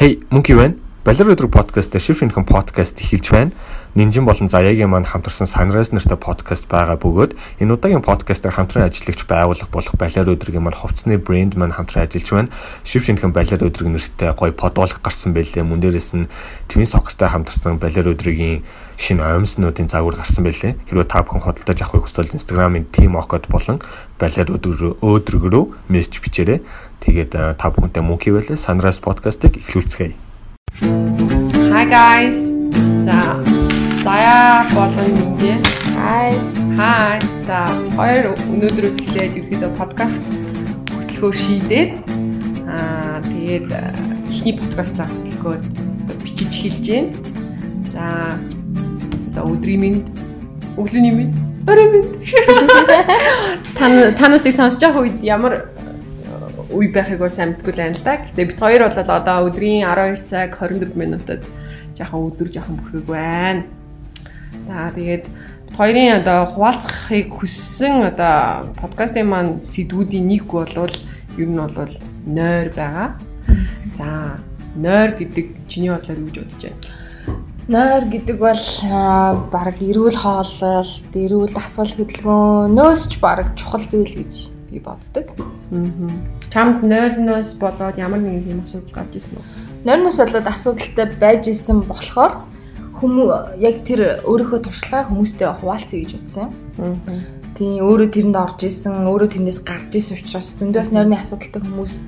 Hey, Monkey байна. Балер өдрөг подкаст Income podcast эхэлж байна. Нинжин болон Заяагийн маань хамтарсан Sunrise нэртэй подкаст байгаа бөгөөд энэ удаагийн подкастаар хамтран ажиллагч байгууллага болох Балер өдрөгийн маань хувцсны брэнд маань хамтран ажиллаж байна. Income Балер өдрөг нэртэй гоё подволк гарсан байлээ. Мөн дээрээс нь Twin Socks-тай хамтарсан Балер өдрөгийн шинэ оймснуудын загвар гарсан байлээ. Хэрвээ та бүхэн худалдаж авахыг хүсвэл Instagram-ын Team Okod болон Балер өдрөг өөдрөг рүү мессеж бичээрэй. Тэгээд та бүхэнтэй мөнхий байлаа. Sunrise podcast-ыг эхлүүлцгээе. Hi guys. За заяа болон ингээ. Hi. Hi. За хоёр өнөөдрөөс эхлээд ерөөдөө подкаст хөтөлбөр шийдээд аа тэгээд эхний подкастаа хөтөлгөөд бичиж хэлж байна. За за өдрийн минь өглөөний минь орой минь та танасыг сонсож байгаа үед ямар үе байхыг бол сайн мэдгүй л байна л да. Гэтэ бид хоёр бол одоо өдрийн 12 цаг 24 минутад жоохон өдөр жоохон бөхөг байна. За тэгээд хоёрын одоо хуваалцахыг хүссэн одоо подкастын маань сэдвүүдийн нэг бол ер нь бол нойр байгаа. За нойр гэдэг чиний бодлоор юу гэж бодож байна? Нойр гэдэг бол баг эрүүл хооллолт, эрүүл дасгал хөдөлгөөнөөс ч баг чухал зүйл гэж би боддог. Аа. Чамд нойрноос болоод ямар нэгэн юм асуудал гарч ирсэн үү? Нойрноос болоод асуудалтай байж исэн болохоор хүмүүс яг тэр өөрийнхөө туршлагаа хүмүүстэй хуваалцъя гэж бодсон юм. Аа. Тийм өөрөө тэрэнд орж исэн, өөрөө тэрнээс гарч исэн учраас зөндөөс нойрны асуудалтай хүмүүст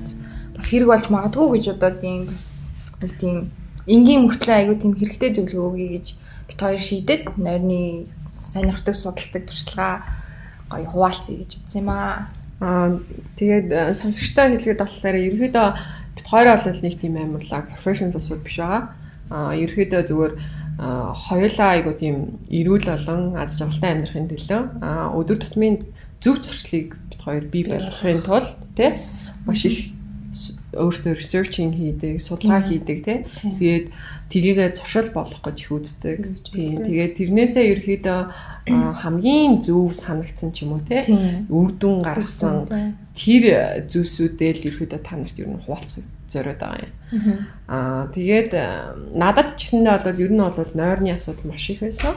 бас хэрэг болж магадгүй гэж бодоод юм бас нэг тийм энгийн мөртлөө айгуу тийм хэрэгтэй зөвлөгөө өгье гэж бит хоёр шийдэд нойрны сонирхдаг судалдаг туршлагаа гоё хуваалцъя гэж утсан юм аа. Аа тэгээд э, сонсогчтой хэлгээд болохоор ерөөдөө бит хоёр бол нэг тийм амарлаа professional усуд биш байгаа. Аа ерөөдөө зүгээр хоёулаа айгу тийм эрүүл болон аз жаргалтай амьдрахын төлөө аа өдөр тутмын зөв зуршлыг бит хоёр бий болгохын тулд тий маш их өөртөө researching хийдэг, судалгаа хийдэг тий. Тэгээд тэрийгэ зуршил болгох гэж их үздэг. Тийм. Тэгээд тэрнээсээ ерөөдөө хамгийн зөв санагдсан ч юм уу те үр дүн гаргасан тэр зүйлсүүдээ л ерөөдөө та нарт ер нь хуваалцах зориод байгаа юм. Аа тэгээд надад ч гэсэндээ бол ер нь бол нойрны асуудал маш их байсан.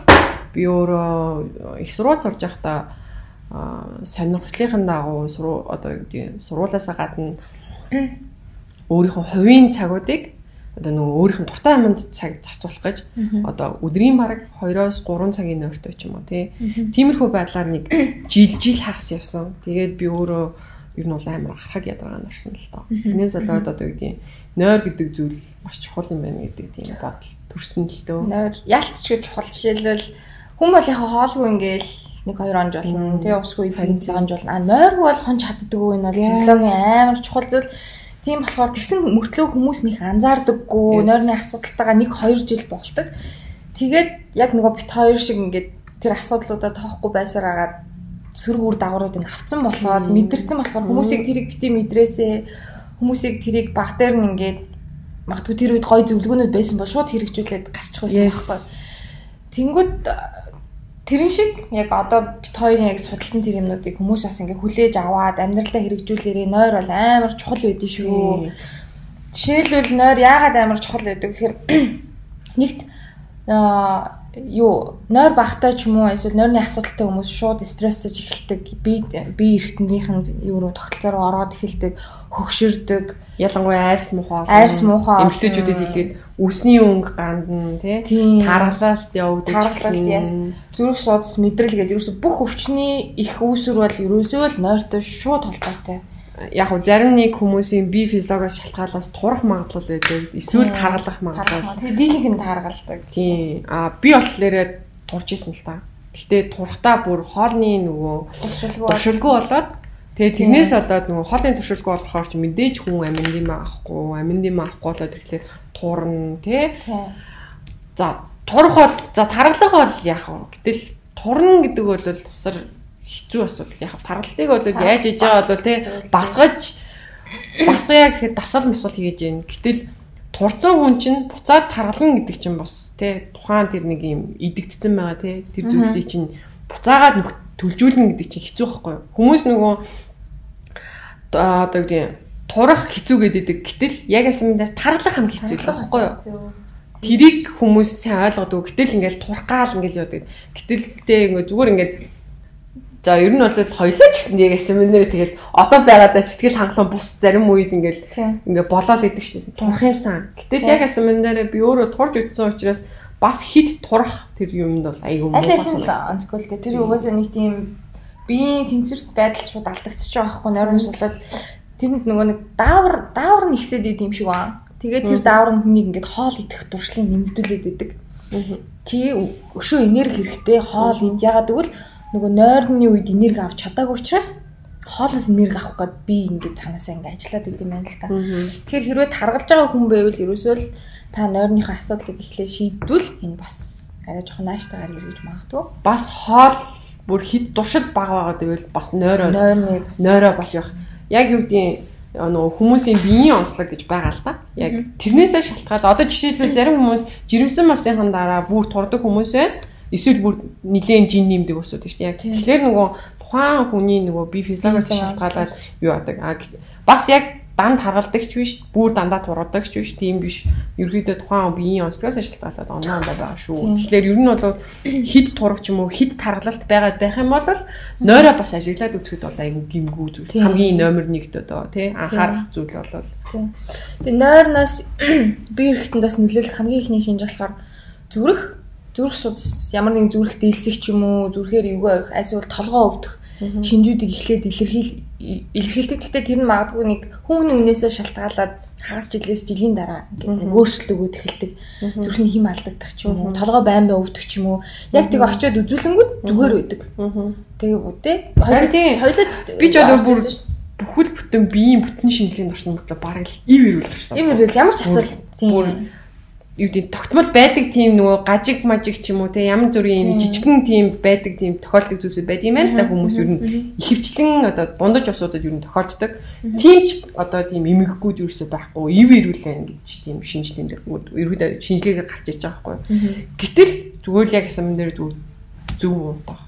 Би өөрөө их сурвалж сурж байхдаа сонирхлынхын дагуу суруу одоо юу гэдэг сургуулаасаа гадна өөрийнхөө хувийн цагуудыг одоо нөгөө өөрийнх нь дуртай аманд цаг зарцуулах гэж одоо өдрийн бараг 2-оос 3 цагийн нойртой ч юм уу тий. Тиймэрхүү байдлаар нэг жил жил хагас явсан. Тэгээд би өөрөө ер нь бол амар харахаг ядаргаа норсон л тоо. Тэрнээс болоод одоо юу гэдэг нойр гэдэг зүйл маш чухал юм байна гэдэг тийм бодол төрсөн л дөө. Нойр ялт ч гэж чухал жишээлбэл хүн бол яг хоолгүй ингээл нэг хоёр онж болно. Тэгээ усгүй тэгээд онж болно. А нойргүй бол хонж чаддаггүй энэ бол физиологийн амар чухал зүйл Тийм болохоор тэгсэн мөртлөө хүмүүс нэг анзаардаггүй, нойрны асуудалтайгаа 1 2 жил болдог. Тэгээд яг нөгөө бит хоёр шиг ингээд тэр асуудлуудаа тоохгүй байсаар агаад сөрөг үр дагавруудыг авцсан болоод мэдэрсэн болохоор хүмүүсийг тэрийг бити мэдрээсээ хүмүүсийг тэрийг баг дээр нь ингээд магадгүй тэр үед гой зөвлөгөөнүүд байсан бол шууд хэрэгжүүлээд гарчих байсан байхгүй. Тэнгүүд Тэрэн шиг яг одоо бит хоёрын яг судалсан тэр юмнуудыг хүмүүс бас ингээ хүлээж аваад амьдралдаа хэрэгжүүлээрээ нойр бол амар чухал байдгийн шүү. Жишээлбэл нойр яагаад амар чухал байдаг гэхээр нэгт юу нойр багтай ч юм уу эсвэл нойрны асуудалтай хүмүүс шууд стрессэж эхэлдэг би би эргэтнийх нь юу руу тогтолцоор ороод эхэлдэг хөгшөрдөг ялангуяа айрс муухай айрс муухай эмгтээчүүдэд хэлээд үсний өнгө гандна тий таргалалт явагдаж таргалалт яс зүрх судас мэдрэл гэдэг ерөөсө бүх өвчний их үүсвэр бол ерөөсөө л нойртой шууд холбоотой яг уу зарим нэг хүмүүсийн бие физиологоос шалтгаалаас турах магадлал байдаг. Эсвэл таргалах магадлал. Тэгээ дийлэнх нь таргалдаг. Тийм. А би болохоор турж исэн л та. Гэхдээ турахтаа бүр хоолны нөгөө туршилгүй болоод тэгээ тэрнээс болоод нөгөө хоолны туршилгүй болохоор ч мэдээж хүн аминдим авахгүй, аминдим авахгүй болоод тэгэхээр турна тий. За турах бол за таргалах бол яах вэ? Гэтэл турна гэдэг бол тусар хэцүү асуудал. Яг таргалтыг бол яаж хийж байгаа бол тий басгаж басгая гэхэд дасгал масгал хийж гин. Гэтэл турцсан хүн чинь буцаад таргална гэдэг чинь бас тий тухайн тэр нэг юм идэгдсэн байгаа тий тэр зүйлийг чинь буцаагаад төлжүүлнэ гэдэг чинь хэцүү байхгүй юу? Хүмүүс нөгөө одоо гэдэг турах хэцүү гэдэг. Гэтэл яг асмандаа тархлах хам хэцүү л байхгүй юу? Тэрийг хүмүүс сайн ойлгодог. Гэтэл ингээл турхгаал ингээл яадаг. Гэтэл тэ ингээ зүгээр ингээд За ер нь бол хоёлоо ч гэсэн яг семинар тэгэл одоо байгаадаа сэтгэл хангалуун бус зарим үед ингээл ингээ болоод идэг шүү дээ. Турах юмсан. Гэтэл яг семинар би өөрөө турж үтсэн учраас бас хит турах тэр юмд бол айгүй муу бас онцгой л дээ. Тэр угаасаа нэг тийм биеийн тэнцвэрт байдал шууд алдагдчих байхгүй нойрны сулаад тэнд нөгөө нэг даавар даавар нь ихсээд идэм шиг байна. Тэгээд тэр даавар нь хүнийг ингээд хоол идэх туршлыг нэмэгдүүлээд идэг. Чи өшөө энерги хэрэгтэй хоол ид ягаад гэвэл нөгөө нойрны үед энерги авч чадаагүй учраас хоолоос энерги авах гээд би ингээд цанаасаа ингээд ажиллаад идэм байна л та. Тэгэхээр хэрвээ таргалж байгаа хүн байвал ерөөсөө л та нойрныхоо асуудлыг эхлээ шийдвэл энэ бас арай жоохон нааштай гарах гэж магадгүй. Бас хоол бүр хит дуршил бага байгаа гэвэл бас нойроо нойроо бас явах. Яг юу гэдгийг нөгөө хүмүүсийн биеийн онцлог гэж байгаа л да. Яг тэрнээсээ шалтгаалаад одоо жишээлбэл зарим хүмүүс жирэмсэн масынхан дараа бүр турдаг хүмүүс байна. Эсвэл бүр нилээн жин нэмдэг усуд шүү дээ. Яг тэгэхээр нөгөө тухайн хүний нөгөө бие физиологиос шалтгаалаад юу яадаг. А бас яг данд харгалдагч биш, бүр дандаа тургадагч биш, тийм биш. Ерөөдөө тухайн биеийн онцлогоос шалтгаалаад оноо ондоо байгаа шүү. Тэгэхээр ер нь бол хид турагч юм уу, хид таргалалт байгаад байх юм бол нойроо бас ажиглаад үзэхэд бол айгүй гимгүү зүйл. Хамгийн номер 1-д одоо тий анхаарах зүйл болол. Тэгээ нойрноос бие эрэхтэнд бас нөлөөлөх хамгийн ихний шинж болохоор зүрх зүрх судас ямар нэгэн зүрх дийлсэх ч юм уу зүрхээр эвгүй орих эсвэл толгоо өвдөх шинжүүдийг эхлээд илэрхийл илэрхийлдэг. Гэхдээ тэр нь магадгүй нэг хүн өмнөөсөө шалтгаалаад хагас жилээс жилийн дараа ингээд өөрчлөлт өгөөд эхэлдэг. Зүрхний хим алдагдах ч юм уу, толгой байн бай өвдөх ч юм уу. Яг тийг очиод үзүүлэнгүүд зүгээр байдаг. Тэгээ үдээ. Хоёлоо би ч одоо бүр бүхэл бүтэн биеийн бүтэн шинжилгээнд орсон мэтлээ бараг л ив ирүүл гарсан. Ив ирүүл ямар ч асуудал. Тийм юу гэдэг тогтмол байдаг тийм нөгөө гажиг мажиг ч юм уу те ямар зүрийн жижигхэн тийм байдаг тийм тохиолддог зүйлсүүд байдаг юм байна л да хүмүүс ер нь ихэвчлэн одоо бундаж усуудад ер нь тохиолддог. Тийм ч одоо тийм эмэггүүд ерөөсөй байхгүй ив ирүүлээ ингэж тийм шинжилгээнд ерөөдөө шинжилгээгээр гарч иж байгаа байхгүй. Гэтэл зүгээр л яг юм дээр зөв унтах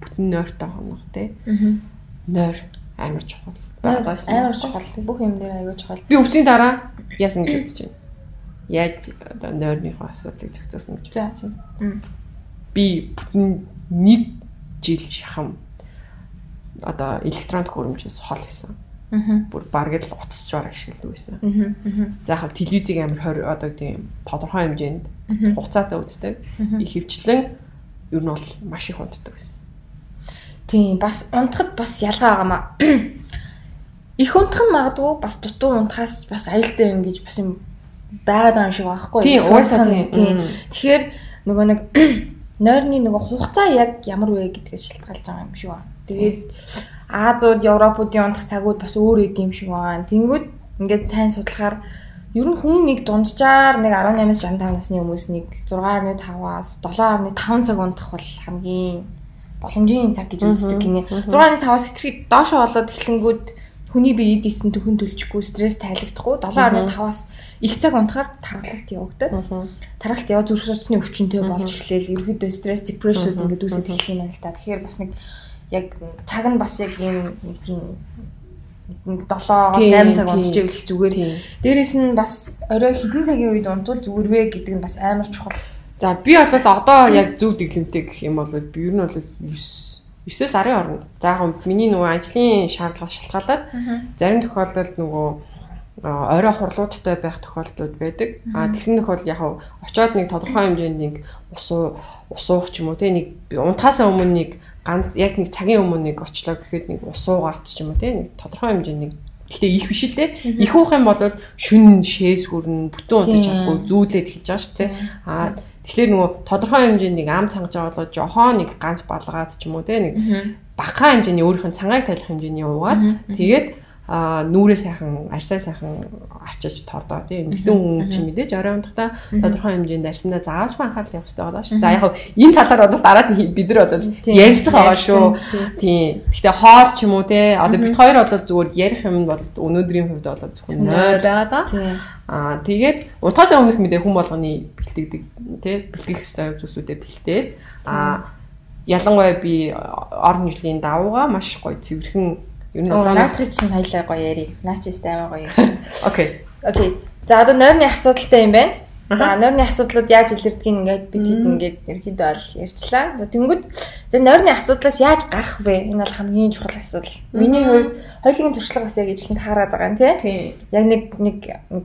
бүтэн нойртой хонох те. Нойр амар чухал. Амар чухал. Бүх юм дээр аягүй чухал. Би өвсний дараа яасан гэж бодож байна яаж одоо нойрныхоо асуудлыг зохицуулсан гэж бодож байна. Би бүтэн нэг жил шахам одоо электронд хөрөмжөөс хол хийсэн. Бүр бараг л утасч бараг ашигладаг байсан. За яг телевизийг амар 20 одоо тийм тодорхой хэмжээнд хугацаатай үздэг. Их хөвчлэн ер нь бол маш их унтдаг байсан. Тийм бас унтахад бас ялгаа байгаамаа. Их унтах нь магадгүй бас дутуу унтахаас бас аюултай юм гэж бас юм байгаад байгаа юм шиг байхгүй. Тийм уусаа тийм. Тэгэхээр нөгөө нэг нойрны нөгөө хугацаа яг ямар вэ гэдгээс шалтгаалж байгаа юм шиг байна. Тэгээд Азууд, Европуудын унтах цагууд бас өөр идэм шиг байна. Тэнгүүд ингээд сайн судлахаар ер нь хүн нэг дунджаар нэг 18-аас 65 насны хүмүүс нэг 6.5-аас 7.5 цаг унтах бол хамгийн боломжийн цаг гэж үздэг гинэ. 6.5-аас хэтэрхий доошоо болоод эхлэнгүүд хүний бие эд исэн төхөн төлчихгүй стресс тайлагдахгүй. 7.5-аас их цаг унтахаар тархалт явагдаад тархалт яваа зүрх судасны өвчнөд болж эхлээл. Ерөөдөө стресс депрешн ингээд үүсэж юм байна л та. Тэгэхээр бас нэг яг цаг нь бас яг ийм нэг тийм 7-оос 8 цаг унтчихвэл их зүгээр. Дээрээс нь бас орой хэдэн цагийн үед унтвал зүгээр вэ гэдэг нь бас амар чухал. За би бол одоо яг зөв дэглэмтэй гэх юм бол би ер нь бол 9 9-өөс 10 орно. За яг миний нөгөө ажлын шаардлага шалтгаалаад зарим тохиолдолд нөгөө орой хурлуудтай байх тохиолдлууд байдаг. А тэгсэн тохиолдолд яг очоод нэг тодорхой хэмжээнд нэг ус усуух ч юм уу те нэг унтахаас өмнө нэг ганц яг нэг цагийн өмнө нэг очлоо гэхэд нэг усуугаад ч юм уу те нэг тодорхой хэмжээнд нэг Гэхдээ их биш л те. Их уух юм бол шүн шээс хүрнэ, бүтэн унтаж чадахгүй зүүлээд эхэлж байгаа шүү те. Аа Тэгэхээр нөгөө тодорхой хэмжээнд нэг ам цангаж байгаа бол жохон нэг ганц балгаад ч юм уу те нэг багахан хэмжээний өөрийнх нь цангааг тайлах хэмжээний уугаад тэгээд а нүрээ сайхан арьсаа сайхан арчиж тордоо. Тийм нэгдэн хүн чи мэдээж орой унтахта тодорхой хэмжээнд арьсандаа заавалжгүй анхаарал явах хэрэгтэй байгаа шүү. За яг энэ талаар бол дараад бид нар бол ярилцах байгаа шүү. Тийм. Гэхдээ хоол ч юм уу те одоо бид хоёр бол зүгээр ярих юм бол өнөөдрийн хувьд бол зөвхөн нойр байгаа да. Аа тэгээд унтахаас өмнөх мэдээ хүн болгоны бэлтгэдэг те бэлтгэх ёстой зүйлсүүдэд бэлтээд аа ялангуяа би орон нутгийн давууга маш гоё цэвэрхэн Ер нь наадхыг чинь хоёлаа гоё яри. Наачис аймаа гоё гэсэн. Окей. Окей. За одоо нойрны асуудалтай юм байна. За нойрны асуудлууд яаж илэрдгийг ингээд бид хэд ингээд ерөөхдөө бол ярьчлаа. За тэнгүүд за нойрны асуудлаас яаж гарах вэ? Энэ бол хамгийн чухал асуудал. Миний хувьд хоёулын туршлага бас яг ижлэн таарад байгаа юм тий. Тий. Яг нэг нэг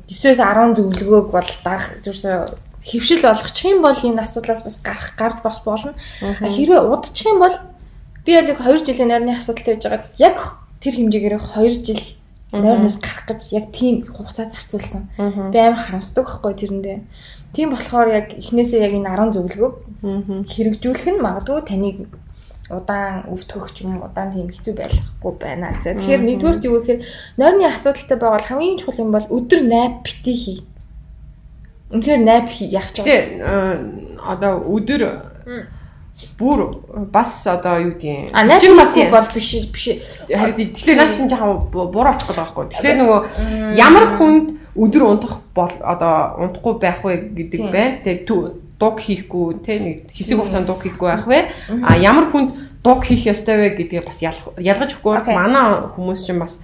9-өөс 10 зөвлөгөөг бол дагах зүрсээ хөвшил болгочих юм бол энэ асуудлаас бас гарах гард бас болно. Хэрвээ удчих юм бол би яг 2 жилийн нойрны асуудалтай байж байгаа. Яг тэр хэмжээгээр 2 жил нойрноос гарах гэж яг тийм хугацаа зарцуулсан. Би амар харамсдаг байхгүй тэрэндээ. Тийм болохоор яг эхнээсээ яг энэ 10 зөвлөгөөг хэрэгжүүлэх нь магадгүй таныг удаан өвтгөх ч юм удаан тийм хэцүү байхгүй байна. За тэгэхээр нэгдүгürt юу гэхээр нойрны асуудалтай байгаа хамгийн чухал юм бол өдөр найп бити хий. Үнэхээр найп хий яах ч Гэтэ э, одоо өдөр бүр бас одоо юу гэдгийг А найп хийх бол биш биш. харин тэгэхээр наад чинь жоохон бу- буруу очих гэдэг байхгүй. Тэгэхээр нөгөө ямар хүнд өдөр унтах бол одоо унтахгүй байх вэ гэдэг Тийм. байна. Ту- дуг хийхгүй те нэг хэсэг хугацаанд дуг хийхгүй байх вэ? А ямар хүнд дуг хийх ёстой вэ гэдгийг бас ялгаж өгөхгүй манай хүмүүс чинь бас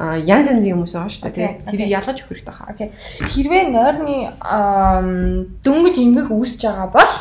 янз янзын хүмүүс байгаа шүү дээ. Те. Тэрийг ялгаж өгөх хэрэгтэй хаа. Окей. Хэрвээ нойрны дөнгөж ингэх үүсэж байгаа бол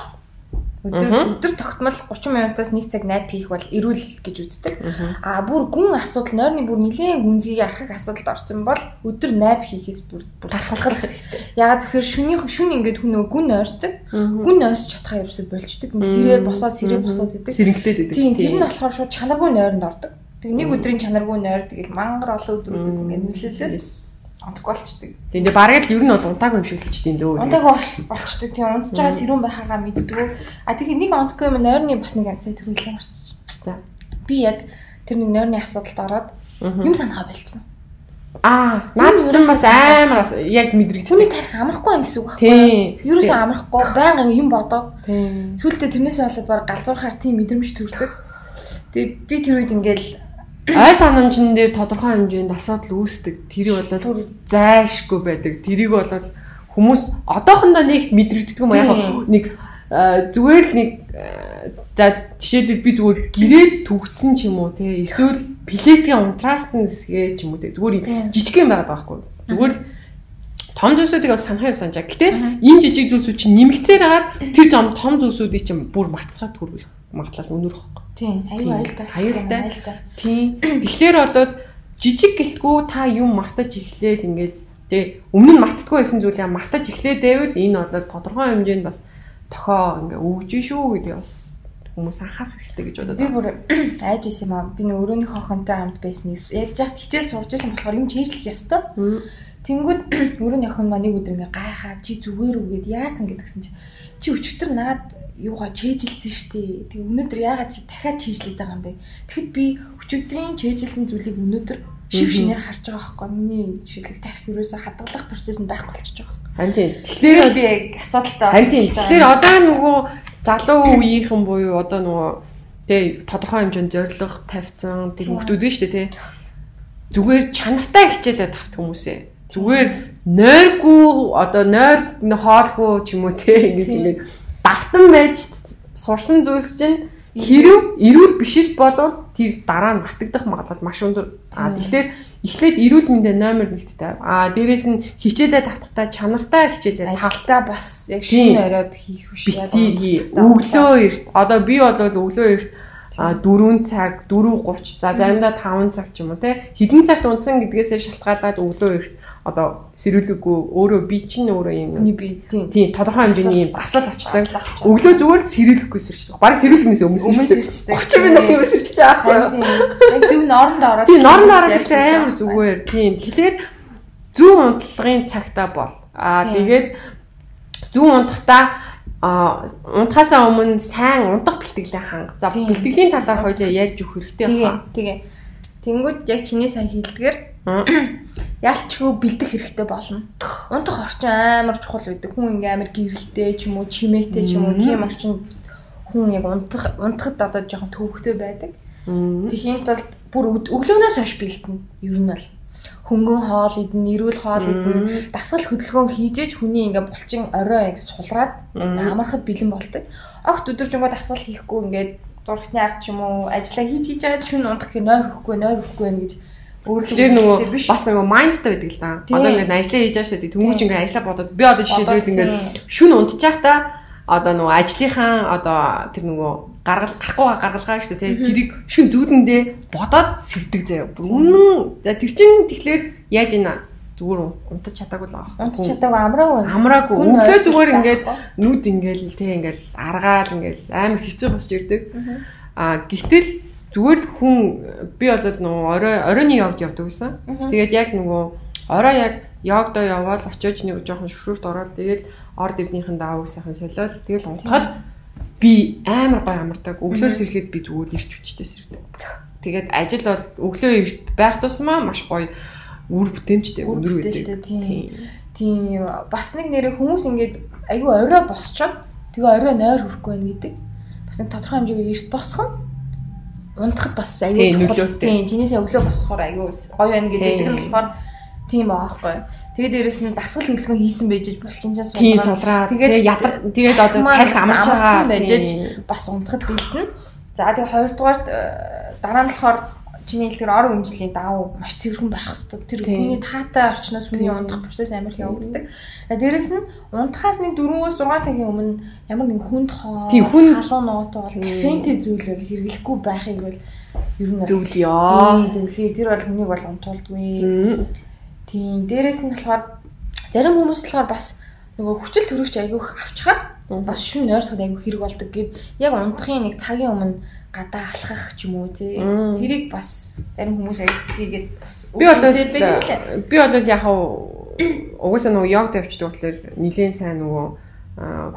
өдөр өдөр тогтмол 30 минутаас 1 цаг найп хийх бол эрүүл гэж үздэг. А бүр гүн асуудал нойрны бүр нэлээд гүнзгийг арахах асуудалд орсон бол өдөр найп хийхээс бүр талхалц. Ягаад тэгэхээр шөнийн шүн ингээд хүн нөгөө гүн нойрсдог. Гүн нойрсож чадхаа ерөөсөй болчдөг. Сэрээ босоод сэрээ босоод идэг. Сэрэгтэй гэдэг. Тийм тэр нь болохоор шууд чанаргүй нойронд ордог. Тэгээ нэг өдрийн чанаргүй нойр тэгэл мангар олон өдрүүдэд ингээд нөлөөлөд онцгой болчдөг. Тэгээ бараг л ер нь бол унтаагүй юм шиг л ч тийм дөө. Унтааг болчдөг тийм унтж байгаа сэрүүн байхаагаа мэддэг. А тэгээ нэг онцгой юм нойрны бас нэг сая төрүүлээ марцсан. За. Би яг тэр нэг нойрны асуудалд ороод юм санаа болчихсон. Аа, наад чинь бас амар яг мэдрэгдсэн. Хүний тарих амрахгүй юм гэсэн үг байхгүй юу? Ерөөсөө амрахгүй байнга юм бодоод Тийм. сүултээ тэрнээсээ болоод баг галзуурхаар тийм мэдрэмж төрдөг. Тэгээ би тэр үед ингээл Ой санамжин дээр тодорхой хэмжээнд асуудал үүсдэг. Тэрийг бол зайшгүй байдаг. Тэрийг бол хүмүүс одоохондоо нэг мэдрэгддэг юм аа. Яг нэг зүгээр л нэг за жишээлбэл би зүгээр гэрээд түгцсэн ч юм уу те эсвэл плетийн унтраст нэсгээ ч юм уу те зүгээр жижиг юм байгаад байгаа хгүй. Зүгээр л том зүйлсүүдийг бас санах юм санджаа. Гэтэ энэ жижиг зүйлсүүд чинь нэмэгцээр хагаад тэр зам том зүйлсүүдийг чинь бүр мартахад хүрэх магадлал өнөр واخ. тийм аюу аюултай Аюултай. аюултай. Тийм. Тэгэхээр бол жижиг гэлтгүү та юм мартаж эхлээл ингээл тэгээ өмнө нь мартдаггүй байсан зүйлээ мартаж эхлээд байвал энэ бол тодорхой хэмжээнд бас тохоо ингээ өвж шүү гэдэг бас хүмүүс анхаарах хэрэгтэй гэж бодод. Би бүр айж исэн юм аа. Би нэг өрөөний хохонтой хамт байсан. Яг жахт хичээл сурж исэн болохоор юм чийжлэх ёстой. Тэнгүүд өрөөний охин маа нэг өдөр ингээ гайхаад чи зүгээр үү гэд яасан гэдгсэн чи чи өчтөр наад юугаа чэйжилсэн штэ. Тэгээ өнөөдөр яагаад чи дахиад чэйжлээд байгаа юм бэ? Тэгэхэд би өчигдрийн чэйжилсэн зүйлийг өнөөдөр шив шинээр харж байгаа байхгүй. Миний жишээлбэл тарих юусоо хадгалах процесс нь байхгүй болчихж байгаа. Харин тийм. Тэгэхээр би яг асуудалтай харин тийм. Тэгэхээр одоо нөгөө залуу үеийнхэн буюу одоо нөгөө тэгээ тодорхой хэмжээнд зориг тавьсан тэр хүмүүс биш үү те. Зүгээр чанартай хичээлээ тавт хүмүүсээ. Зүгээр нойргүй одоо нойр хоолгүй ч юм уу те ингэж ингэ давтан байж сурсан зүйлс чинь хэрв эрүүл биш л болвол тэр дараа нь мартагдах магадлал маш өндөр. А тэгэхээр эхлээд эрүүл мэндэ номер нэгт тавь. А дээрэс нь хичээлээ тавтахтаа чанартай хичээлээ тав ажилдаа бас яг Тийм. шүүн орой хийх биш бити өглөө эрт. Одоо би бол өглөө эрт а 4 цаг 4:30 за заримдаа 5 цаг ч юм уу те. Хэдэн цагт унтсан гэдгээсээ шалтгаалаад өглөө эрт одоо сэрүүлэггүй өөрөө би чинь өөрөө юм би тийм тодорхой хэмжээний юм Дасал очдог. өглөө зүгээр сэрүүлэхгүй сэрчдэг баг сэрүүлэхнээс өмнө Өмнө сэрчдэг. 30 минут юм сэрчиж байгаа харин тийм яг зөв нормд ороод Тийм норм ороод ихтэй амар зүгээр. Тийм. Тэгэхээр зүүн унтлагын цагтаа бол. Аа тэгээд зүүн унтахтаа а унтахаасаа өмнө сайн унтах бэлтгэлээ ханга. За бэлтгэлийн талаар хоёлаа ярьж өгөх хэрэгтэй Тэгээ байна. тэгээ Тэнгүүд яг чиний сайн хэлдгээр ялчгүй бэлдэх хэрэгтэй болно. Унтах орчин амар чухал байдаг. Хүн ингээм амар гэрэлтэй ч юм уу, чимээтэй ч юм уу, тийм орчин хүн яг унтах унтахад одоо жоохон төвөгтэй байдаг. Тэхийн тулд бүр өг- өглөөнөөс хойш бэлдэнэ. Ер нь бол хөнгөн хоол идэн, эрүүл хоол идэн, дасгал хөдөлгөөн хийжээж хүний ингээ булчин орой яг сулраад амархад бэлэн болдог. Огт өдөржингөө дасгал хийхгүй ингээд зургтны ард ч юм уу ажиллаа хийж хийж байгаа шүн унтах гэх нойр хөхгүй, нойр хөхгүй гэж Тэгэхээр нөгөө бас нөгөө майндтай байдаг л да. Одоо ингээд ажиллаа хийж байгаа шүү дээ. Тэнгүүч ингээд ажиллаа бодоод би одоо жишээлбэл ингээд шүн унтчих та одоо нөгөө ажлынхаа одоо тэр нөгөө гаргал гарахгүй гаргалгаа шүү дээ. Тэрийг шүн зүудэндээ бодоод сэрдэг заяа. Үнэн за тэр чинь тэгэхээр яаж ийна зүгээр унтаж чадаагүй л байгаа. Унтаж чадаагүй амраагүй. Амраагүй. Өглөө зүгээр ингээд нүд ингээл тий ингээл аргаал ингээл амар хэцүү босч ирдэг. Аа гэтэл зүгээр л хүн би бол нөгөө орой оройны явд явдаг гэсэн. Тэгээд яг нөгөө орой яг явдаа яваал очиж нэг жоохон шүршүрт ороод тэгээд орд эднийхэн даав сайхан солиод тэгэл унтахад би амар гой амардаг. Өглөөс ирэхэд би зүгээр ирч хүчтэй сэрдэг. Тэгээд ажил бол өглөө эрт байх тусмаа маш гоё үр бүтээмжтэй өндөр байдаг. Тийм. Тийм. Бас нэг нэрээ хүмүүс ингээд айгүй орой босчоод тэгээ орой нойр хөрөхгүй байх гэдэг. Бас нэг тодорхой хэмжээгээр эрт босох нь унтахад бас айгүй чухал. Тийм. Чинээсээ өглөө босохоор айгүй гоё байна гэдэг нь болохоор тийм аахгүй. Тэгээд дээрэс нь дасгал хөдөлгөөн хийсэн байж булчинчаа суулгаа. Тэгээд ядар тэгээд одоо тарих амарч байгаа байж бас унтахад бэлдэн. За тэгээд хоёрдугаар э, дараа нь болохоор чиний хэлдгээр ор өмжлийн давуу маш цэвэрхэн байх хэвээр тэр хүний таатай орчноос хүний унтах процесс амар их явагддаг. Дээрэс нь унтахаас нэг 4-өөс 6 цагийн өмнө ямар нэг хүнд хоо халуун нуутай бол кофентэй зүйл бол хэрэглэхгүй байхыг бол ер нь зөвлөё. Зөвлөе. Тэр бол хүнийг бол унтуулдгүй. Тийм дээрэс нь болохоор зарим хүмүүс болохоор бас нөгөө хүчил төрөгч айгүйх авчихаар бас шүн нойрсоход айгүй хэрэг болдог гэд яг унтахын нэг цагийн өмнө гадаа алхах ч юм уу тий. Тэрийг бас зарим хүмүүс хийгээд бас би бол би бол яг угаасаа нөгөө йогд явчихдаг болохоор нилийн сайн нөгөө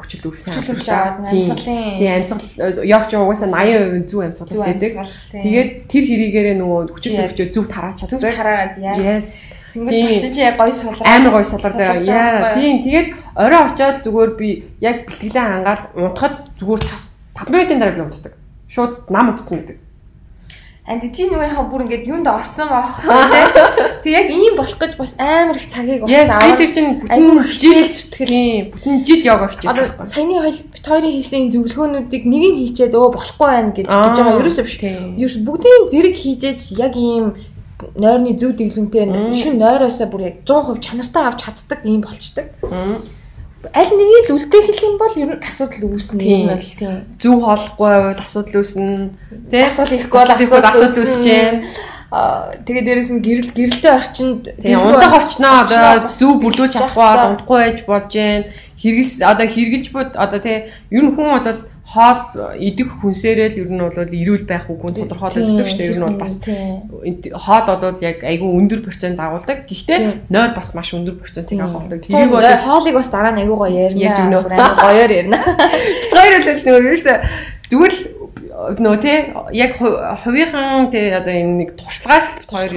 хүчил төрсөн хүчил аваад амьсгалын тий амьсгал яг ч угаасаа 80% зөв амьсгал байдаг. Тэгээд тэр хэрийгээрээ нөгөө хүчил төрөгчөө зөв тараач чаддаг. Зөв тараагаад яас. Тэнгэр болчих чи яг гоё сулраа. Амар гоё сулраа. Яа. Тийм тэгээд орой очоод зүгээр би яг бэлтгэлээ хангаал унтахад зүгээр тас 5 минутын дараа би унтдаг шууд нам утсан гэдэг. Анд чи нөгөө яхаа бүр ингээд юунд орцсон байх тий. Тэг яг ийм болох гэж бас амар их цагийг бас аваад. Би тэр чинь бүтэн жил зүтгэл. Бүтэн жил йога хичээсэн. Одоо саяны хоёул бит хоёрын хийсэн зөвлөгөөнүүдийг нэг нь хийчээд өө болохгүй байх гэж гэж байгаа ерөөсөө биш. Ерөөс бүгдийн зэрэг хийжээж яг ийм нойрны зөв дэглэмтэй шин нойроосоо бүр яг 100% чанартай авч чаддаг ийм болчдөг аль нэгийг л үлдээ хэлэх юм бол ер нь асуудал үүснэ юм бол тийм. Зүв хоолохгүй байвал асуудал үүснэ. Тэ асуудал ихгүй бол асуудал үүсэж байна. Аа тэгээ дээрэс нь гэрэл гэрэлтэй орчинд унтах орчноо одоо зүв бүлүүлж чадахгүй унтахгүй байж болж байна. Хэрэгс одоо хэрглэж бод одоо тий ер нь хүн бол хоол идэх хүнсээрээ л ер нь бол эрүүл байх үгүй тодорхойлогддог шүү дээ. Ер нь бол бас хоол бол яг айгүй өндөр процент агуулдаг. Гэхдээ нойр бас маш өндөр процентыг агуулдаг. Тэр бол хоолыг бас дараа нь айгүй гоё ярина. Гоёор ярина. Бид хоёр л нөөрэсө зүгээр нөө тий яг хувийнхан тий одоо энэ нэг туршлагаас бид хоёр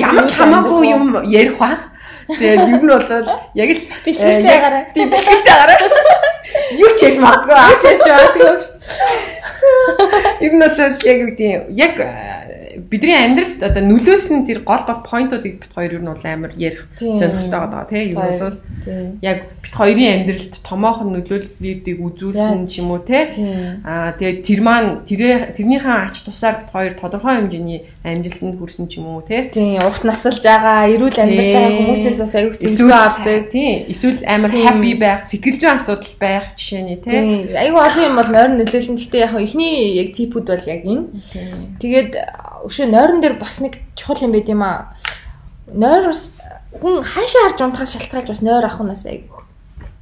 ямар ч хамаагүй юм ярих бах. Тэгээд ер нь бол яг л бэлтгэлтэй гараа. Тийм бэлтгэлтэй гараа. Юу ч ярьж магадгүй. Юу ч ярьж магадгүй. Нь бол яг юу гэдэг яг бидний амьдралд одоо нөлөөсөн тэр гол гол поинтуудыг бит хоёр юу нь бол амар ярих сонирхолтой байгаа тий? Юм бол яг бит хоёрын амьдралд томоохон нөлөөллүүдийг үзүүлсэн ч юм уу тий? Аа тэгээд тэр маань тэрнийхэн ач тусаар бит хоёр тодорхой хэмжээний амжилтанд хүрсэн ч юм уу тий? Тий урт насалж байгаа эрүүл амьдарч байгаа хүмүүсээс бас аяг зөвлөгөө авдаг. тий эсвэл амар happy байх сэтгэл зүйн асуудал байх жишээний тий? Аяг олон юм бол нойр нөлөөлнө. Гэхдээ яг ихний яг типүүд бол яг энэ. Тэгээд өшөө нойрон дээр бас нэг чухал юм байд юм аа. Нойр бас хүн хаашаа харж унтахаас шалтгаалж бас нойр авах нь бас айгүй.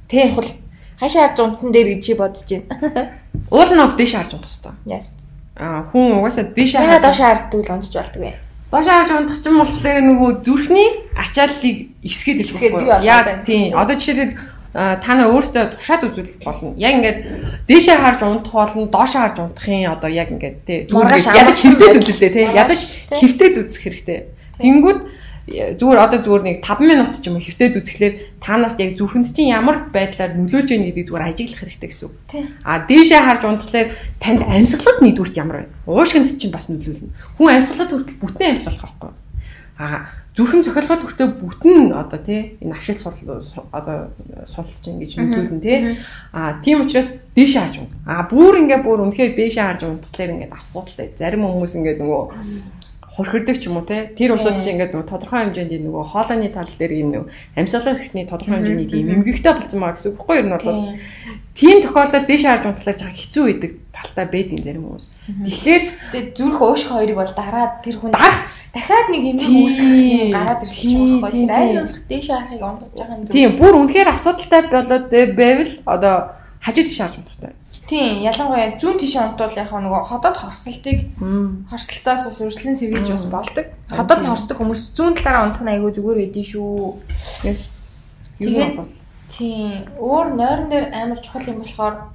Тэ чухал. Хаашаа харж унтсан дээр гэж чи бодож байна. Уул нь бол дээш харж унтах хэрэгтэй. Yes. Аа хүн угаасаа дээш харж доош харддаг л унтж болдог юм. Доош харж унтах чинь болохоор нөгөө зүрхний ачааллыг ихсгээд илэрхийлэх. Яа тийм. Одоо жишээлбэл та нар өөрсдөө туршаад үзвэл болно. Яг ингээд дээшээ харж унтах болно, доошоо харж унтахын одоо яг ингээд тий ядаж хөвтөд үзэлтэй тий ядаж хөвтөд үзэх хэрэгтэй. Тэнгүүд зүгээр одоо зүгээр нэг 5 минут ч юм уу хөвтөд үзэхлээр та нарт яг зүрхэнд чинь ямар байдлаар нөлөөлж байгааг гэдгийг зүгээр ажиглах хэрэгтэй гэсэн үг. А дээшээ харж унтахлаар танд амьсгалд нийдвэрт ямар байна? Уушгинд чинь бас нөлөөлнө. Хүн амьсгалд хүртэл бүтэн амьсгалах байхгүй. А зүрхэн цохилгоод хүртээ бүтэн одоо тий энэ ашиг сул одоо сулж чинь гэж нөлөөлнө тий. А тийм учраас дээшээ харж унт а бүр ингээ бүр үнэхээр дээшээ харж унтахлаар ингээ асуудалтай. Зарим хүмүүс ингээ нөгөө хорхирдог ч юм уу те? Тэр усууд чинь ингээд нөгөө тодорхой хэмжээнд нөгөө хоолойны тал дээр юм нөгөө амьсгалын хэрэгтний тодорхой хэмжээний тийм эмгэгтэй болцсон байгаа гэсэн үг байхгүй юу? Ер нь бол тийм тохиолдолд дээш харж унтлаж байгаа хэцүү байдаг талтай байдгийн зарим хүмүүс. Тэгэхээр тэгээ зүрх уушх хоёрыг бол дараад тэр хүн дахиад нэг эмэг үүсгэх гараад ирлэж байгаа байхгүй. Аль болох дээш харахыг ондож байгаа юм зүг. Тийм бүр үнэхээр асуудалтай болоод байвал одоо хажууд тийш харж унтахтай. Тийм, ялангуяа зүүн тийш унтвал яг нөгөө ходоод хорсолтыг хорсолтоос бас үргэлжлэн сэргийлж бас болдог. Ходоод хорсдог хүмүүс зүүн талаараа унтах нь айгүй зүгээр байдий шүү. Yes. Тэгээд тийм, өөр нойрон дээр амар чухал юм болохоор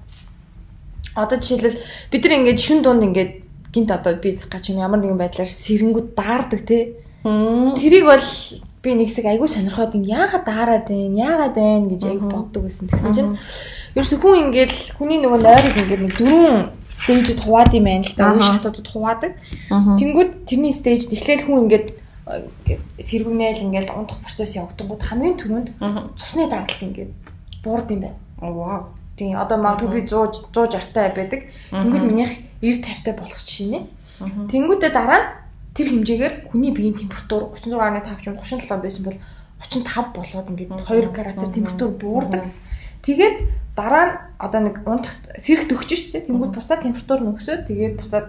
одоо жишээлбэл бид нар ингээд шүн дунд ингээд гинт одоо би згач юм ямар нэгэн байдлаар сэрэнгүүд даардаг те. Тэрийг бол би нэг хэсэг айгүй сонирхоод юм яагаад даарад байна яагаад байна гэж айгүй боддог байсан. Тэгсэн чинь ерөөсө хүн ингээд хүний нөгөө нойрыг ингээд нэг дөрвөн стейжэд хуваад юм байна л да. Үе шатуудад хуваадаг. Тэнгүүд тэрний стейж тэгэхээр хүн ингээд сэрвэгнээл ингээд унтах процесс явагдангууд хамгийн түрүүнд цусны даралт ингээд буурд юм байна. Вау. Тийм одоо магадгүй би 100 160 таа байдаг. Тэнгүүд минийх 90 50 таа болох жишээ нэ. Тэнгүүдээ дараа тэр хэмжээгээр хүний биеийн температур 36.5 ч 37 байсан бол 35 болоод ингээд 2 градусаар температур буурдаг. Тэгээд дараа нь одоо нэг унтах сэрэгт өгч штэ. Тэнгүүд буцаад температур нь өсөөд тэгээд буцаад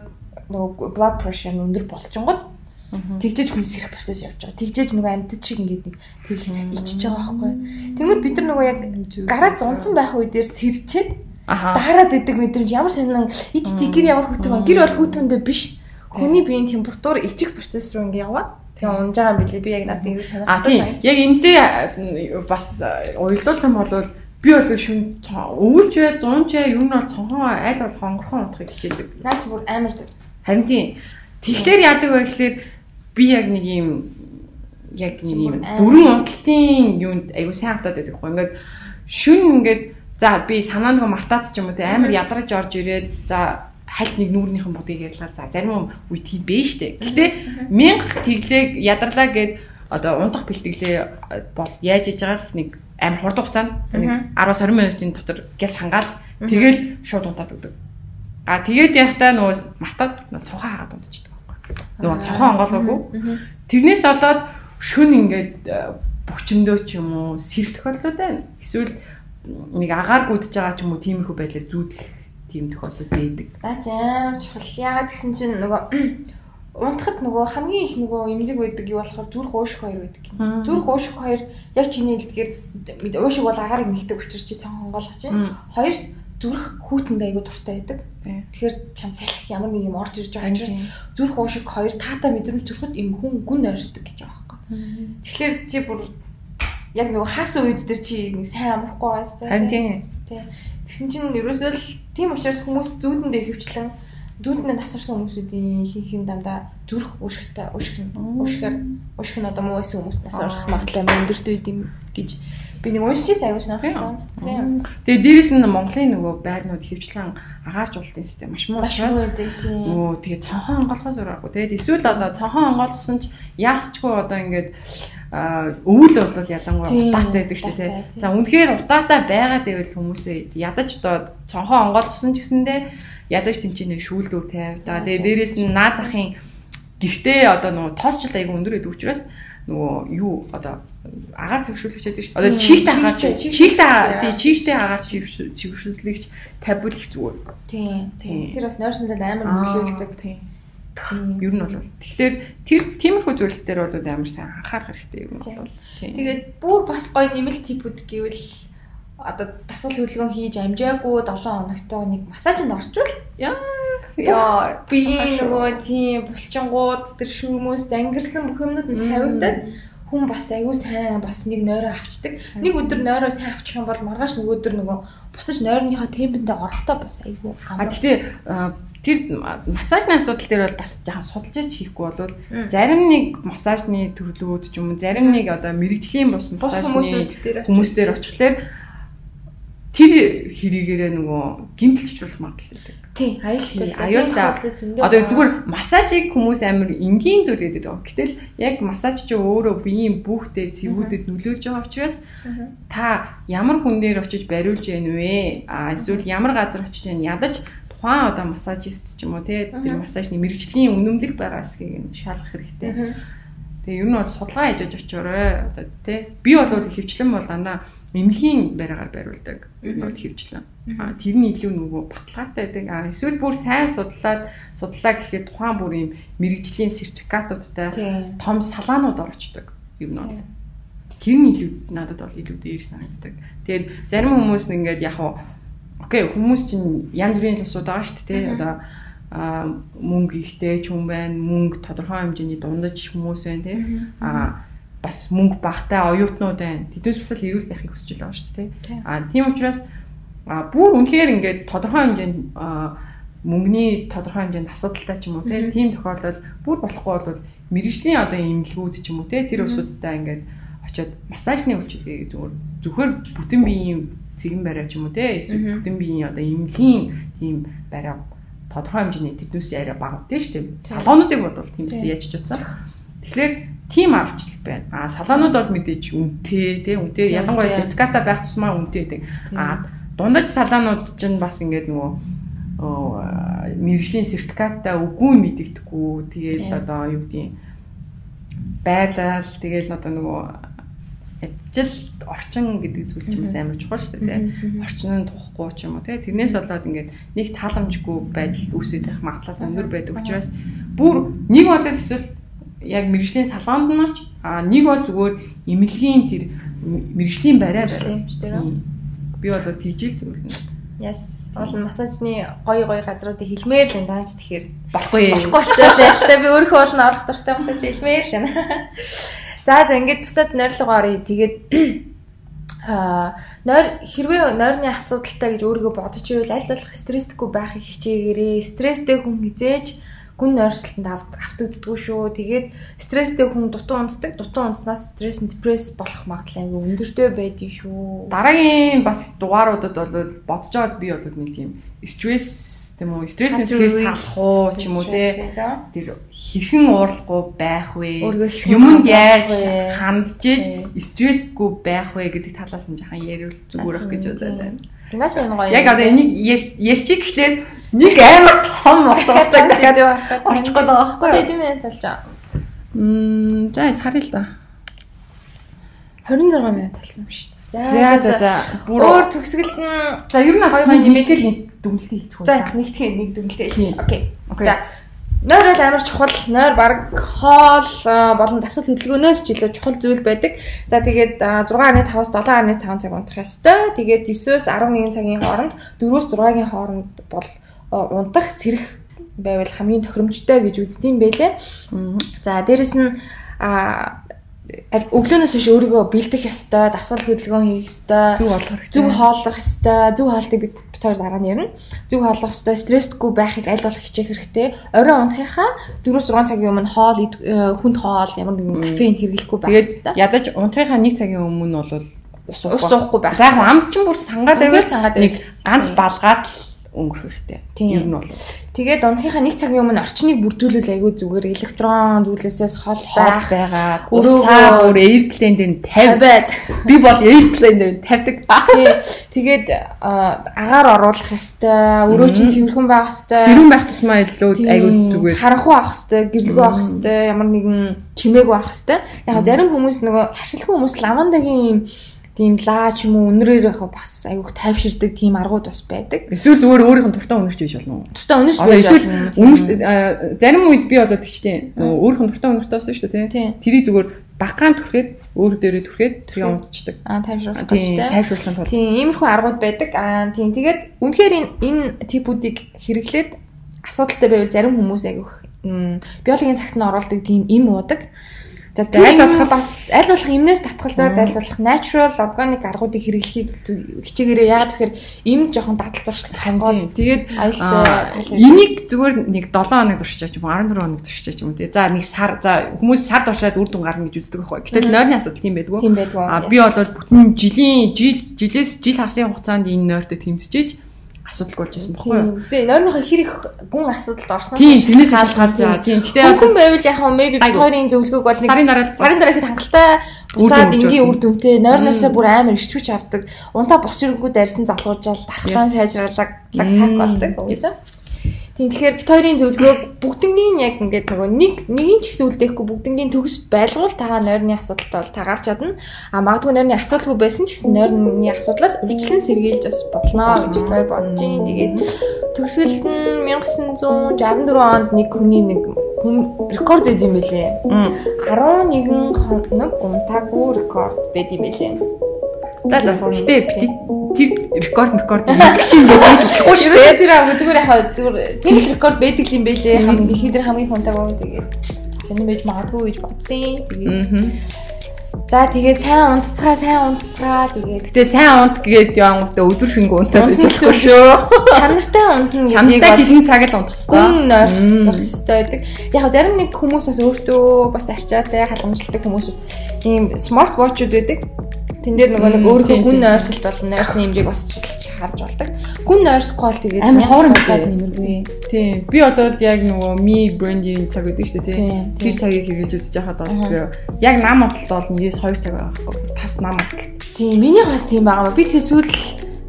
нөгөө blood pressure нь өндөр болчихгод Тэгжээж хүмүүс сэрэх процесс явж байгаа. Тэгжээж нөгөө амьтад шиг ингээд нэг тэр хэсэгт ичиж байгаа байхгүй. Тэнгүүд бид нар нөгөө яг гараац унцсан байх үе дээр сэрчээд дараад идэг мэдрэмж ямар сонин ид тэгэр ямар хөтөн ба гэр бол хөтөндөө биш. Хүний биеийн температур ичих процесс руу ингээд яваад тэгээ унж байгаа юм билий. Би яг надад ингэ санагдсан санагч. Яг энтэй бас уйлдуулах юм бол би бол шүн өвөлж бай, зунж бай, юу нь бол цонхоо айл бол хонгорхон унтахыг хичээдэг. Наач бүр амар харин тийм. Тэгэхээр яадаг вэ гэхэлэр би яг нэг юм яг нэг юм дөрвөн унталтын юунд айгу сайн хатаад байдаг байхгүй. Ингээд шүн ингээд за би санаандгаа мартаад ч юм уу те амар ядарч орж ирээд за хальт нэг нүүрнийхэн будыг ялгаа за зарим үе тийм бэ штэ. Гэтэ мянга тэглээ ядарлаа гэд одоо унтах бэлтгэлээ бол яаж иж байгаа л нэг амар хурд хугацаанд нэг 10-20 минутын дотор гяс хангаал тэгэл шууд унтаад өгдөг. А тэгээд яхтаа нөгөө мартаад цухаа хагаад унтчихдаг нөгөө цохон онгоолгоогүй. Тэрнээс болоод шүн ингээд э, бөхчөндөө ч юм уу сэрэх тохиолдол байна. Эсвэл нэг агаар гүдж байгаа ч юм уу тиймэрхүү байдлаар зүүдлэх тийм тохиолдол байдаг. Наач амар чухал. Яагаад гэсэн чинь нөгөө унтахад нөгөө хамгийн их нөгөө эмзэг байдаг юу болохоор зүрх уушиг хоёр байдаг. Зүрх уушиг хоёр яг чиний хэлдгээр уушиг бол агаарыг нэгдэг учраас чи цан хонгоолгож чинь. Хоёрт зүрх хүүтэнд айгу дуртай байдаг. Тэгэхээр чам салхи ямар нэг юм орж ирж байгаа учраас зүрх уушиг хоёр таата мэдрэмж төрөхөд юм хүн гүн ойрсдог гэж байгаа байхгүй. Тэгэхээр чи бүр яг нөгөө хаасан үед дээр чи сайн амрахгүй байгаас та. Харин тийм. Тэгсэн чинь ерөөсөө л тийм учраас хүмүүс зүүдэндээ хөвчлэн зүүдэнд нас орсон хүмүүсүүдийн ихэнх нь дандаа зүрх уушигтай уушиг уушигаар уушиг нь одоо муу байсан хүмүүс нас орох магадлал өндөртэй юм гэж Би нэг уншижсэн аягүй сонирхолтой. Тийм. Тэгээ дээрэс нь Монголын нөгөө байрнууд хөвчлэн агаарч уултын систем маш муу учраас нөгөө тэгээ цонхон онгоолгоо зураагүй. Тэгээд эсвэл одоо цонхон онгоолгосон ч яалтчгүй одоо ингээд өвөл бол ялангуяа утаатай байдаг шүү дээ. За үнэхээр утаатай байгаад байвал хүмүүсээ ядаж одоо цонхон онгоолгосон ч гэсэндээ ядаж тэмцэнэ шүүлдүү тавьдаа. Тэгээ дээрэс нь наа захын гихтээ одоо нөгөө тоосчлал айгүй өндөр гэдэг учраас нөгөө юу одоо агаар цэвэршүүлэгч гэдэг чинь одоо чигтэй агаар чигтэй тий чигтэй агаар цэвэршүүлэгч тавьбал их зүгээр. Тийм. Тэр бас нойрсондод амар нөлөөлдөг. Тийм. Ер нь бол тэгэхээр тэр тиймэрхүү зүйлс дээр бол амар сайн анхаарах хэрэгтэй юм бол. Тэгээд бүр бас гоё нэмэлт типүүд гэвэл одоо тасал хөдөлгөөн хийж амжаагүй 7 хоногтой нэг массажинд орчвол? Яа би нөгөө тийм булчингууд тэр шүрмөөс зангирсан бүх юмнууд нь тавигдаад хүн бас аягүй сайн бас нэг нойроо авчдаг. Нэг өдөр нойроо сайн авчих юм бол маргааш нэг өдөр нөгөө буцаж нойрныхоо темпэндээ орохдоо бас аягүй. А гэхдээ тэр массажны асуудал дээр бол бас жаахан судалж хийхгүй бол зарим нэг массажны төрлүүд ч юм уу зарим нэг одоо мэрэгжлийн бус массажны хүмүүс дээр очихлоор тэр хэрийгээрээ нөгөө гимтэл чуулах магадлал байдаг. Тий, аюултай. Аюултай. Одоо зүгээр массажийг хүмүүс амар энгийн зүйл гэдэг байгаа. Гэтэл яг массаж чи өөрөө биеийн бүхтэй цэвүүдэд нөлөөлж байгаа учраас та ямар хүн дээр очиж бариулж яах вэ? А эсвэл ямар газар очиж ядаж тухайн одоо массажист ч юм уу тий тэр массажны мэрэгжлийн үнэмлэх байгаа эсхийг нь шалгах хэрэгтэй. Тэгээ ер нь бол судалгаа хийж аж очоорой одоо тий би бол хөвчлэн бол дандаа эмнэлгийн байрагаар бариулдаг. Бол хөвчлэн. А тэр нь илүү нөгөө баталгаатай байдаг. А эсвэл бүр сайн судлаад судлаа гэхэд тухайн бүр юм мэрэгжлийн сертификатуудтай том салаанууд орчдөг. Ер нь бол тэр нь илүү надад бол илүү дээр санагддаг. Тэгээд зарим хүмүүс нь ингээд яг окей хүмүүс чинь янз бүрийн тусууд байгаа шүү дээ. Одоо а мөнгө ихтэй ч хүн байна, мөнгө тодорхой хэмжээний дундаж хүмүүс байна тий. А бас мөнгө багтай оюутнууд байна. Тэднээс бас л эрүүл байхыг хүсэж байгаа шүү дээ тий. А тийм учраас бүр үнэхээр ингээд тодорхой хэмжээнд мөнгөний тодорхой хэмжээнд асуудалтай ч юм уу тийм тохиолдолд бүр болохгүй бол мэрэгжлийн одоо имлгүүд ч юм уу тэр усуудтай ингээд очиод массажны үйлчилгээ зүгээр зөвхөн бүтэн биеийн цэгэн бариа ч юм уу эсвэл бүтэн биеийн одоо имлгийн тийм бариа тодорхой хэмжээний тэднээс яриа бага тийм шүү дээ. Салонуудыг бодвол ч яаж ч утсан. Тэгэхээр тийм аргачлал байна. А салонууд бол мэдээж үнэтэй тий үнэтэй ялангуяа сертификата байх тусмаа үнэтэй гэдэг. А дундаж салонууд ч бас ингээд нөгөө мэрэгжлийн сертификаттай үгүй мэдэгдэхгүй тэгээл одоо юу гэдгийг байлал тэгээл одоо нөгөө ажил орчин гэдэг зүйл чинь бас амар чухал шүү дээ. Орчин нь тухгүй ч юм уу тий. Тэрнээс болоод ингээд нэг тааламжгүй байдал үүсэж байх магадлал өндөр байдаг учраас бүр нэг бол эсвэл яг мэрэгжлийн салганд нь оч а нэг бол зүгээр эмнэлгийн тэр мэрэгжлийн барай барай. Би бол тийжэл зөвлөнө. Яс. Бол массажны гоё гоё газруудыг хэлмээр л энэ даанч тэгэхээр болохгүй. Болохгүй болчихлоо. Тэ би өөрөө бол орох дуртай массаж хэлмээр л энэ. За за ингээд буцаад нойрлого оръё. Тэгээд аа нойр хэрвээ нойрны асуудалтай гэж өөрийгөө бодож ивэл аль болох стресстэйгүй байхыг хичээгээрээ. Стресстэй хүн хизээж гүн нойрсолтонд автагддаггүй шүү. Тэгээд стресстэй хүн дутуу унтдаг. Дутуу унтснаас стресс депресс болох магадлал аягүй өндөртэй байдгийн шүү. Дараагийн бас дугааруудад бол бодож байгаад би бол нэг тийм стресс тийм үү стресс нэсгээс салах уу ч юм уу те тэр хэрхэн уурлахгүй байх вэ юмд яаж хандж стрессгүй байх вэ гэдэг талаас нь жахан ярил зүгээр ах гэж бодоод байна. Тэнгээс энэ гоё. Яг одоо энийг ярьчих гэхлээр нэг амар том утгатай дахиад орчих гээд байгаа байхгүй юу? Тийм ээ талж. Мм за харъя л да. 26 минут болсон юм шүү дээ. За за за. Өөр төгсгөлд нь за ер нь хоёр нэмэгдэл дүнэлтээ хэлчихв. За нэгтгэх нэг дүнэлтээ хэлчих. Окей. За Нойр бол амар чухал. Нойр баг хоол болон дасгал хөдөлгөөнөөс ч илүү чухал зүйл байдаг. За тэгээд 6.5-аас 7.5 цаг унтах ёстой. Тэгээд 9-өөс 11 цагийн хооронд 4-өөс 6-гийн хооронд бол унтах сэрэх байвал хамгийн тохиромжтой гэж үздэм байлээ. За дээрэс нь өглөөнөөс хойш өөрийгөө бэлдэх ёстой, дасгал хөдөлгөөн хийх ёстой, зөв болгох хэрэгтэй. Зөв хооллох ёстой. Зөв хоолтыг бид хоёр дараа нь ярина. Зөв хооллох ёстой, стрессгүй байхыг аль болох хичээх хэрэгтэй. Орой унтахынхаа 4-6 цагийн өмнө хоол, э, хүнд хоол, ямар нэгэн кофеин хэрэглэхгүй байх ёстой. Ядаж унтахынхаа 1 цагийн өмнө бол ус уухгүй байх. За ам ч бүр сангаад байвал нэг ганц балгаад өнгөрөх хэрэгтэй. Ер нь бол. Тэгээд унтахынхаа нэг цагийн өмнө орчныг бүрдүүлвэл айгүй зүгээр электрон зүйлээсээс хол байх байгаа. Өөрөө өөр airplane дээр 50 байд. Би бол airplane дээр 50даг. Тэгээд агаар оруулах ёстой. Өрөө чинь цэвэрхэн байх ёстой. Сэрүүн байх тусмаа илүү айгүй зүгээр. Харанхуй авах ёстой, гэрлэгөө авах ёстой. Ямар нэгэн чимээгүй авах ёстой. Яг зарим хүмүүс нөгөө ашиглахгүй хүмүүс лавандагийн юм тийм лаа ч юм уу өнрөөр яг бас айгүйх тайвширдаг тийм аргууд бас байдаг. Эсвэл зүгээр өөрийнх нь туртаа өнөрч биш болно уу? Туртаа өнөрч байж болно. Зарим үед би бол тэгчтэй өөрийнх нь туртаа өнөрч тоосон шүү дээ тий. Тэрийг зүгээр багаан түрхэд өөр дээрээ түрхэд тэрийг унтчихдаг. Аа тайвшруулах гэж тий. Тайвшруулахын тулд. Тийм иймэрхүү аргууд байдаг. Аа тийм тэгээд үнэхээр энэ энэ типүүдийг хэрэглээд асуудалтай байвал зарим хүмүүс айгүйх биологийн цагт нь оруулдаг тийм им уудаг. За аль болох бас аль болох эмнээс татгалзаад аль болох natural organic аргуудыг хэрэглэхийг хичээгээрээ яагаад тэгэхээр эм жоохон дадал зуршил хангаад тэгээд энийг зүгээр нэг 7 хоног туршиж юм 14 хоног туршиж юм тий. За нэг сар за хүмүүс сар туршаад үр дүн гарна гэж үздэг байхгүй. Гэтэл нойрны асуудал тийм байдгүй. А би бол бүтэн жилийн жил жилээс жил хасын хугацаанд энэ нойртой тэмцэж асуудалгүй болж байсан баггүй юу? Тэгээ нойрныхоо хэр их гүн асуудалд орсон тийм тэрнээс шалтгаалж байгаа. Тийм. Гэтэ хүн байвал яг хөө maybe бид хоёрын зөвлөгөөг бол нэг сарын дараа сарын дараа ихэд хангалттай буцаад энгийн үр дүнтэй нойрноосоо бүр амар ирчвч авдаг. Унтаа бос чирэггүй дайрсан залуужаал дархлаан сайжруулаг лаг сак болдог. Үгүй ээ. Тийм тэгэхээр бит хоёрын зөвлөгөөг бүгднгийн яг ингээд нөгөө нэг нэгin ч гэсэн үлдээхгүй бүгднгийн төгс байлгуул тагаа нойрны асуудалтай бол тагаар чадна. А магадгүй нойрны асуудалгүй байсан ч гэсэн нойрны асуудлаас үржилэн сэргийлж бас болно гэж бит хоёр бодож юм. Тэгээд төгсгөлд нь 1964 онд нэг хүний нэг рекорд байд юм бэлээ. 11 хоног гунтаагүй рекорд байд юм бэлээ. За за. Гэтэ тэр рекорд рекорд гэдэг чинь ингээд болохгүй шүү дээ. Тэр аа зүгээр яхаа зүгээр тийм рекорд байдаг юм бэлээ. Хамгийн дэлхийд дээр хамгийн хунтаагүй тэгээд сонир байж магадгүй гэж бодсон. Тэгээд За тэгээд сайн унтцгаа, сайн унтцгаа тэгээд гэтээ сайн унт гээд явангуудаа өдөр шингөө унтаад болохгүй шүү. Чанартай унтна гэдгийг бол хэдэн цаг л унтах хэрэгтэй. Гүн нойрсох хэрэгтэй байдаг. Яг зарим нэг хүмүүс бас өөртөө бас арчаатай халамжлалтай хүмүүс ийм смарт вотчуд байдаг. Тэн дээр нөгөө нэг өөрийнхөө гүн нойрсолт болон нойрсны хэмжээг бас судалж харж болдог. Гүн нойрсохгүй бол тэгээд амар ховор мэдээд нэмэргүй. Тийм. Би одоо яг нөгөө ми брендинг цаг гэдэг шүү дээ тийм. Тэр цагийг хэрэглэж үзэж байхад бол яг нам бодолтой бол нэгээс 2 цаг байгаа байхгүй. Тас нам бодол. Тийм. Миний бас тийм байгаа. Би тэгээ сүүл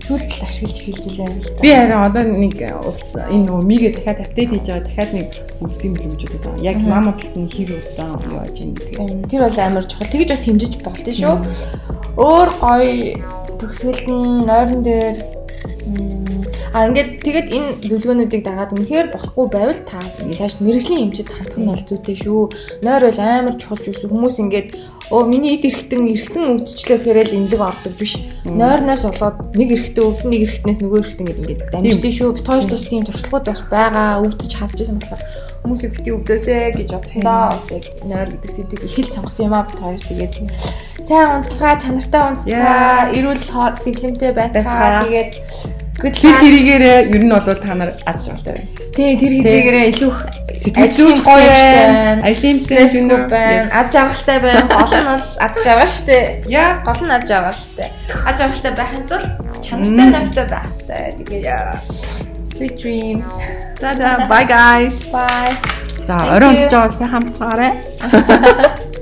сүүлд л ашиглаж эхэлж илээ. Би харин одоо нэг энэ нөгөө мигээ дахиад апдейт хийж байгаа дахиад нэг үздэг юм гэж бодод байгаа. Яг мамадлт нь хэр удаан яаж юм гэдэг. Тэр бол амар чухал. Тэгэж бас хэмжиж болт шүү. Өөр гоё төгсгөлд нь нойрон дээр А ингээд тэгээд энэ зөвлөгөөнүүдийг дагаад үнэхээр болохгүй байвал та цааш мэрэгжлийн эмчэд хандах нь бол зүйтэй шүү. Нойр бол амар чухал зүйлс. Хүмүүс ингээд өө миний эд эргэтэн эргэтэн өвдчлээ гэхээр л инлэг ордог биш. Нойрноос болоод нэг эргэтэн өвдөн нэг эргэтнээс нөгөө эргэтэн гэдэг ингээд дамждээ шүү. Бит хоёр тус тийм туршлагууд бас байгаа. Өвдөж хавж исэн болохоор хүмүүсийг бити өвдөөсэй гэж бодсондоо бас яг нойр гэдэг сэдвийг их л сонгосон юм аа бит хоёр тэгээд сайн унцгаа чанартай унцгаа эрүүл дэглэмтэй байцгаа тэгээд Тэр хэрэгээрээ ер нь бол та нар аз жаргалтай байна. Тий, тэр хэрэгээрээ илүү сэтгэл гоё байна. Ажлын стрессгүй байна. Аз жаргалтай байна. Гол нь бол аз жаргал штэ. Яа, гол нь аз жаргалтай. Аз жаргалтай байхын тулд чанартай намтай байх хэрэгтэй. Тэгээд sweet dreams. За, bye guys. Bye. За, орой унтж байгаа сайн хамтцгаарай.